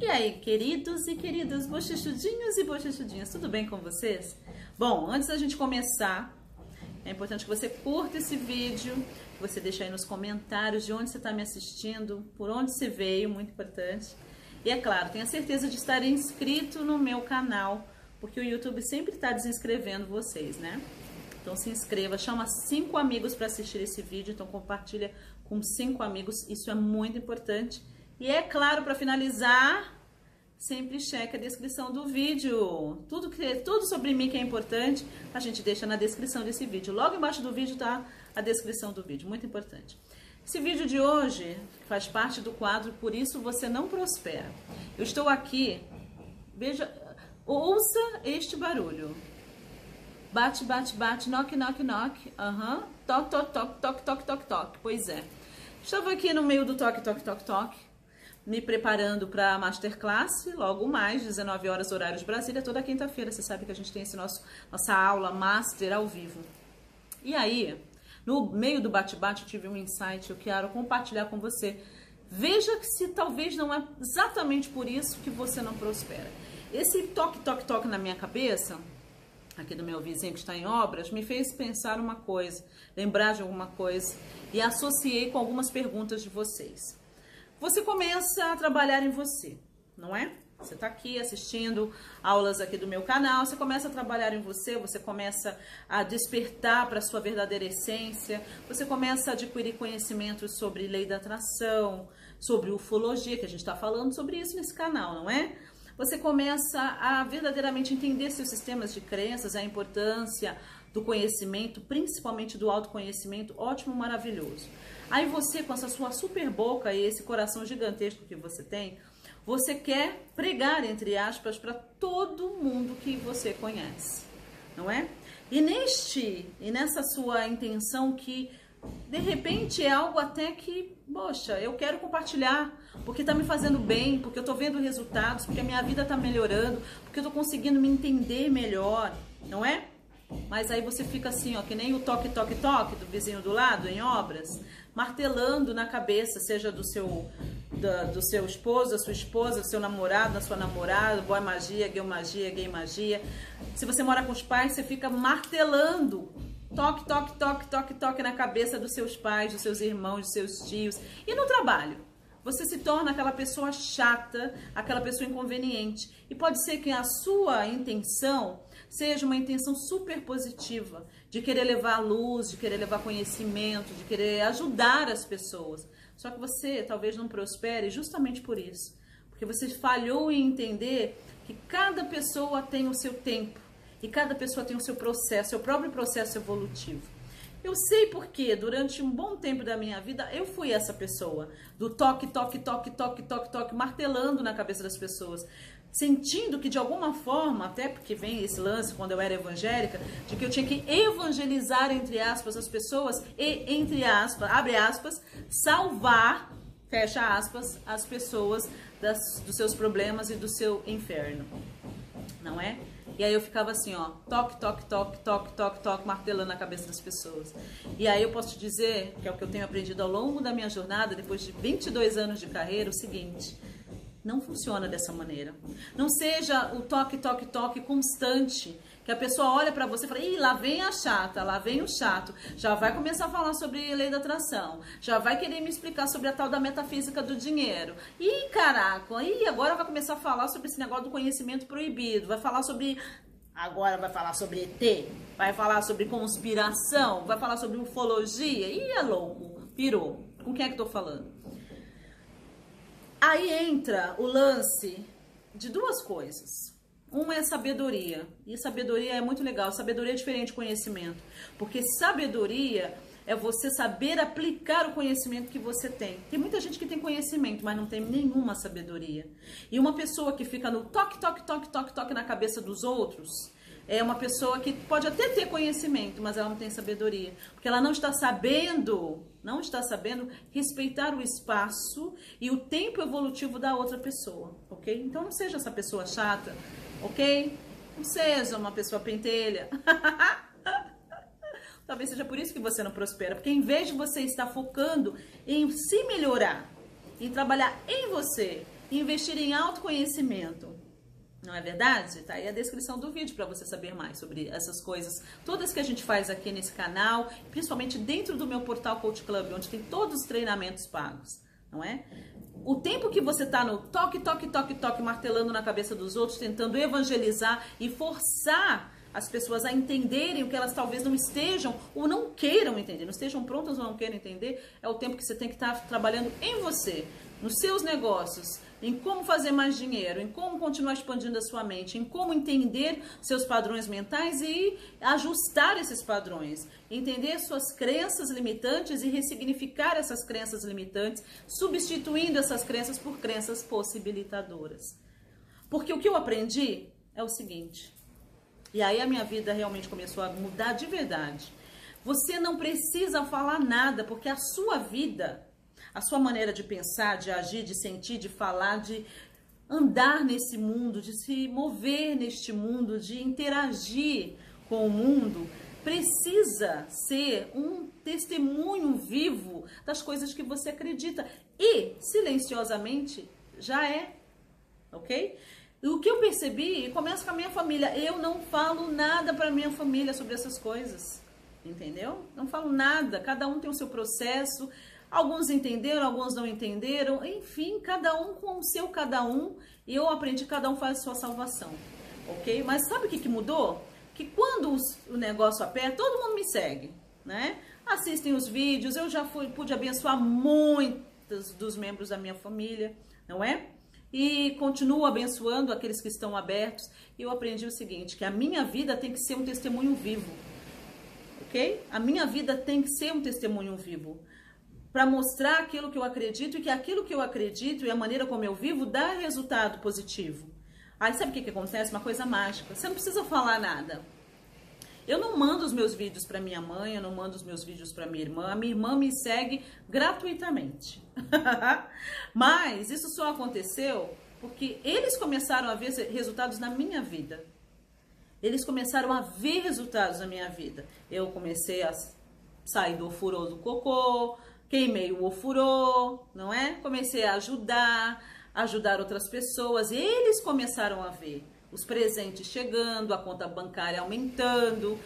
E aí, queridos e queridas, bochechudinhos e bochechudinhas, tudo bem com vocês? Bom, antes da gente começar, é importante que você curta esse vídeo, que você deixe aí nos comentários de onde você está me assistindo, por onde você veio, muito importante. E é claro, tenha certeza de estar inscrito no meu canal, porque o YouTube sempre está desinscrevendo vocês, né? Então se inscreva, chama cinco amigos para assistir esse vídeo, então compartilha com cinco amigos, isso é muito importante. E é claro, para finalizar, sempre cheque a descrição do vídeo. Tudo, que, tudo sobre mim que é importante, a gente deixa na descrição desse vídeo. Logo embaixo do vídeo tá a descrição do vídeo, muito importante. Esse vídeo de hoje faz parte do quadro Por Isso Você Não Prospera. Eu estou aqui, veja, ouça este barulho. Bate, bate, bate, knock, knock, knock. Aham. Toque, toque, toque, toque, toque, toque, toque. Pois é. Estava aqui no meio do toque, toque, toque, toque, me preparando para a masterclass, logo mais, 19 horas, horário de Brasília, toda quinta-feira. Você sabe que a gente tem esse nosso, nossa aula master ao vivo. E aí, no meio do bate-bate, eu tive um insight, eu quero compartilhar com você. Veja que se talvez não é exatamente por isso que você não prospera. Esse toque, toque, toque na minha cabeça aqui do meu vizinho que está em obras, me fez pensar uma coisa, lembrar de alguma coisa e associei com algumas perguntas de vocês. Você começa a trabalhar em você, não é? Você está aqui assistindo aulas aqui do meu canal, você começa a trabalhar em você, você começa a despertar para a sua verdadeira essência, você começa a adquirir conhecimentos sobre lei da atração, sobre ufologia, que a gente está falando sobre isso nesse canal, não é? você começa a verdadeiramente entender seus sistemas de crenças, a importância do conhecimento, principalmente do autoconhecimento, ótimo, maravilhoso. Aí você, com essa sua super boca e esse coração gigantesco que você tem, você quer pregar, entre aspas, para todo mundo que você conhece, não é? E neste, e nessa sua intenção que de repente é algo até que, poxa, eu quero compartilhar, porque tá me fazendo bem, porque eu tô vendo resultados, porque a minha vida tá melhorando, porque eu tô conseguindo me entender melhor, não é? Mas aí você fica assim, ó, que nem o toque, toque, toque do vizinho do lado em obras, martelando na cabeça, seja do seu da, do seu esposo, da sua esposa, do seu namorado, da sua namorada, boa magia, gay magia, gay magia. Se você mora com os pais, você fica martelando Toque, toque, toque, toque, toque na cabeça dos seus pais, dos seus irmãos, dos seus tios. E no trabalho? Você se torna aquela pessoa chata, aquela pessoa inconveniente. E pode ser que a sua intenção seja uma intenção super positiva, de querer levar luz, de querer levar conhecimento, de querer ajudar as pessoas. Só que você talvez não prospere justamente por isso. Porque você falhou em entender que cada pessoa tem o seu tempo e cada pessoa tem o seu processo, seu próprio processo evolutivo. Eu sei porque durante um bom tempo da minha vida eu fui essa pessoa do toque, toque, toque, toque, toque, toque, martelando na cabeça das pessoas, sentindo que de alguma forma, até porque vem esse lance quando eu era evangélica, de que eu tinha que evangelizar entre aspas as pessoas e entre aspas, abre aspas, salvar, fecha aspas, as pessoas das, dos seus problemas e do seu inferno. Não é? E aí eu ficava assim, ó, toque, toque, toque, toque, toque, toque, martelando na cabeça das pessoas. E aí eu posso te dizer, que é o que eu tenho aprendido ao longo da minha jornada, depois de 22 anos de carreira, o seguinte: não funciona dessa maneira. Não seja o toque, toque, toque constante que a pessoa olha para você e fala, ih, lá vem a chata, lá vem o chato, já vai começar a falar sobre lei da atração, já vai querer me explicar sobre a tal da metafísica do dinheiro. Ih, caraca, ih, agora vai começar a falar sobre esse negócio do conhecimento proibido, vai falar sobre Agora vai falar sobre ET, vai falar sobre conspiração, vai falar sobre ufologia. Ih, é louco, pirou. Com quem é que tô falando? Aí entra o lance de duas coisas. Uma é sabedoria. E sabedoria é muito legal. Sabedoria é diferente de conhecimento. Porque sabedoria é você saber aplicar o conhecimento que você tem. Tem muita gente que tem conhecimento, mas não tem nenhuma sabedoria. E uma pessoa que fica no toque, toque, toque, toque, toque na cabeça dos outros, é uma pessoa que pode até ter conhecimento, mas ela não tem sabedoria, porque ela não está sabendo, não está sabendo respeitar o espaço e o tempo evolutivo da outra pessoa, ok? Então não seja essa pessoa chata, ok? Não seja uma pessoa pentelha. Talvez seja por isso que você não prospera, porque em vez de você estar focando em se melhorar, em trabalhar em você, investir em autoconhecimento. Não é verdade? Tá aí a descrição do vídeo para você saber mais sobre essas coisas, todas que a gente faz aqui nesse canal, principalmente dentro do meu portal Coach Club, onde tem todos os treinamentos pagos, não é? O tempo que você tá no toque, toque, toque, toque, martelando na cabeça dos outros, tentando evangelizar e forçar as pessoas a entenderem o que elas talvez não estejam ou não queiram entender, não estejam prontas ou não queiram entender, é o tempo que você tem que estar tá trabalhando em você, nos seus negócios, em como fazer mais dinheiro, em como continuar expandindo a sua mente, em como entender seus padrões mentais e ajustar esses padrões, entender suas crenças limitantes e ressignificar essas crenças limitantes, substituindo essas crenças por crenças possibilitadoras. Porque o que eu aprendi é o seguinte, e aí a minha vida realmente começou a mudar de verdade. Você não precisa falar nada, porque a sua vida a sua maneira de pensar, de agir, de sentir, de falar, de andar nesse mundo, de se mover neste mundo, de interagir com o mundo, precisa ser um testemunho vivo das coisas que você acredita e silenciosamente já é, ok? O que eu percebi, e começa com a minha família, eu não falo nada para minha família sobre essas coisas, entendeu? Não falo nada, cada um tem o seu processo, Alguns entenderam, alguns não entenderam, enfim, cada um com o seu cada um. E eu aprendi cada um faz sua salvação, ok? Mas sabe o que, que mudou? Que quando os, o negócio aperta, todo mundo me segue, né? Assistem os vídeos, eu já fui, pude abençoar muitos dos membros da minha família, não é? E continuo abençoando aqueles que estão abertos. E eu aprendi o seguinte, que a minha vida tem que ser um testemunho vivo, ok? A minha vida tem que ser um testemunho vivo para mostrar aquilo que eu acredito e que aquilo que eu acredito e a maneira como eu vivo dá resultado positivo. Aí sabe o que, que acontece? Uma coisa mágica. Você não precisa falar nada. Eu não mando os meus vídeos para minha mãe, eu não mando os meus vídeos para minha irmã. A minha irmã me segue gratuitamente. Mas isso só aconteceu porque eles começaram a ver resultados na minha vida. Eles começaram a ver resultados na minha vida. Eu comecei a sair do furor do cocô, queimei o ofurô, não é? Comecei a ajudar, ajudar outras pessoas. Eles começaram a ver os presentes chegando, a conta bancária aumentando,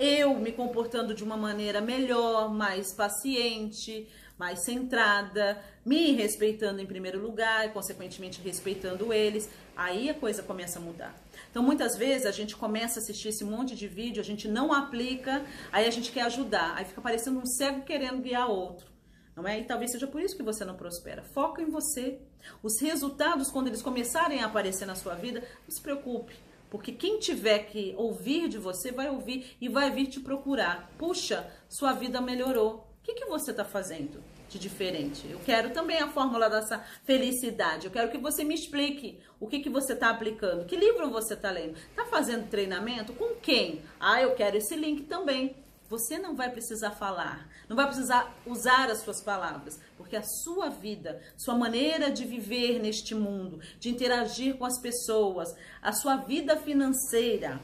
eu me comportando de uma maneira melhor, mais paciente, mais centrada, me respeitando em primeiro lugar e, consequentemente, respeitando eles. Aí a coisa começa a mudar. Então, muitas vezes a gente começa a assistir esse monte de vídeo, a gente não aplica, aí a gente quer ajudar, aí fica parecendo um cego querendo guiar outro não é? E talvez seja por isso que você não prospera. Foca em você. Os resultados, quando eles começarem a aparecer na sua vida, não se preocupe. Porque quem tiver que ouvir de você vai ouvir e vai vir te procurar. Puxa, sua vida melhorou. O que, que você está fazendo de diferente? Eu quero também a fórmula dessa felicidade. Eu quero que você me explique o que, que você está aplicando. Que livro você está lendo? Está fazendo treinamento? Com quem? Ah, eu quero esse link também. Você não vai precisar falar, não vai precisar usar as suas palavras, porque a sua vida, sua maneira de viver neste mundo, de interagir com as pessoas, a sua vida financeira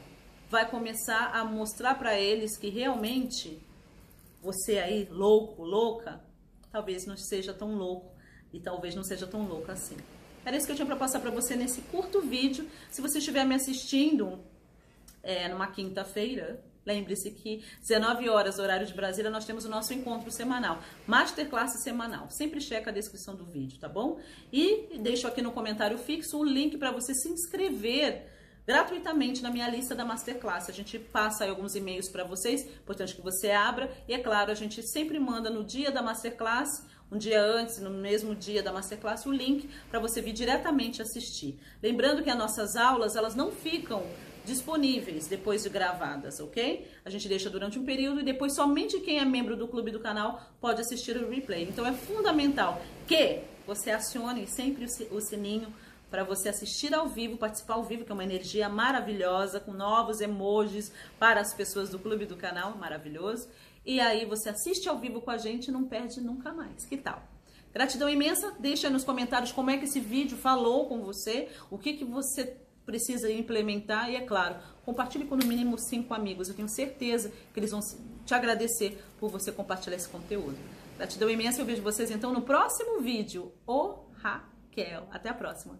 vai começar a mostrar para eles que realmente você aí louco, louca, talvez não seja tão louco e talvez não seja tão louca assim. Era isso que eu tinha para passar para você nesse curto vídeo. Se você estiver me assistindo é, numa quinta-feira, Lembre-se que 19 horas, horário de Brasília, nós temos o nosso encontro semanal, masterclass semanal. Sempre checa a descrição do vídeo, tá bom? E deixo aqui no comentário fixo o link para você se inscrever gratuitamente na minha lista da Masterclass. A gente passa aí alguns e-mails para vocês, importante que você abra. E é claro, a gente sempre manda no dia da Masterclass, um dia antes, no mesmo dia da Masterclass, o link para você vir diretamente assistir. Lembrando que as nossas aulas, elas não ficam disponíveis depois de gravadas, ok? A gente deixa durante um período e depois somente quem é membro do clube do canal pode assistir o replay. Então é fundamental que você acione sempre o sininho para você assistir ao vivo, participar ao vivo, que é uma energia maravilhosa, com novos emojis para as pessoas do clube do canal, maravilhoso. E aí você assiste ao vivo com a gente e não perde nunca mais. Que tal? Gratidão imensa. Deixa nos comentários como é que esse vídeo falou com você, o que que você precisa implementar e, é claro, compartilhe com no mínimo cinco amigos. Eu tenho certeza que eles vão te agradecer por você compartilhar esse conteúdo. Gratidão imensa. Eu vejo vocês então no próximo vídeo. O Raquel. Até a próxima.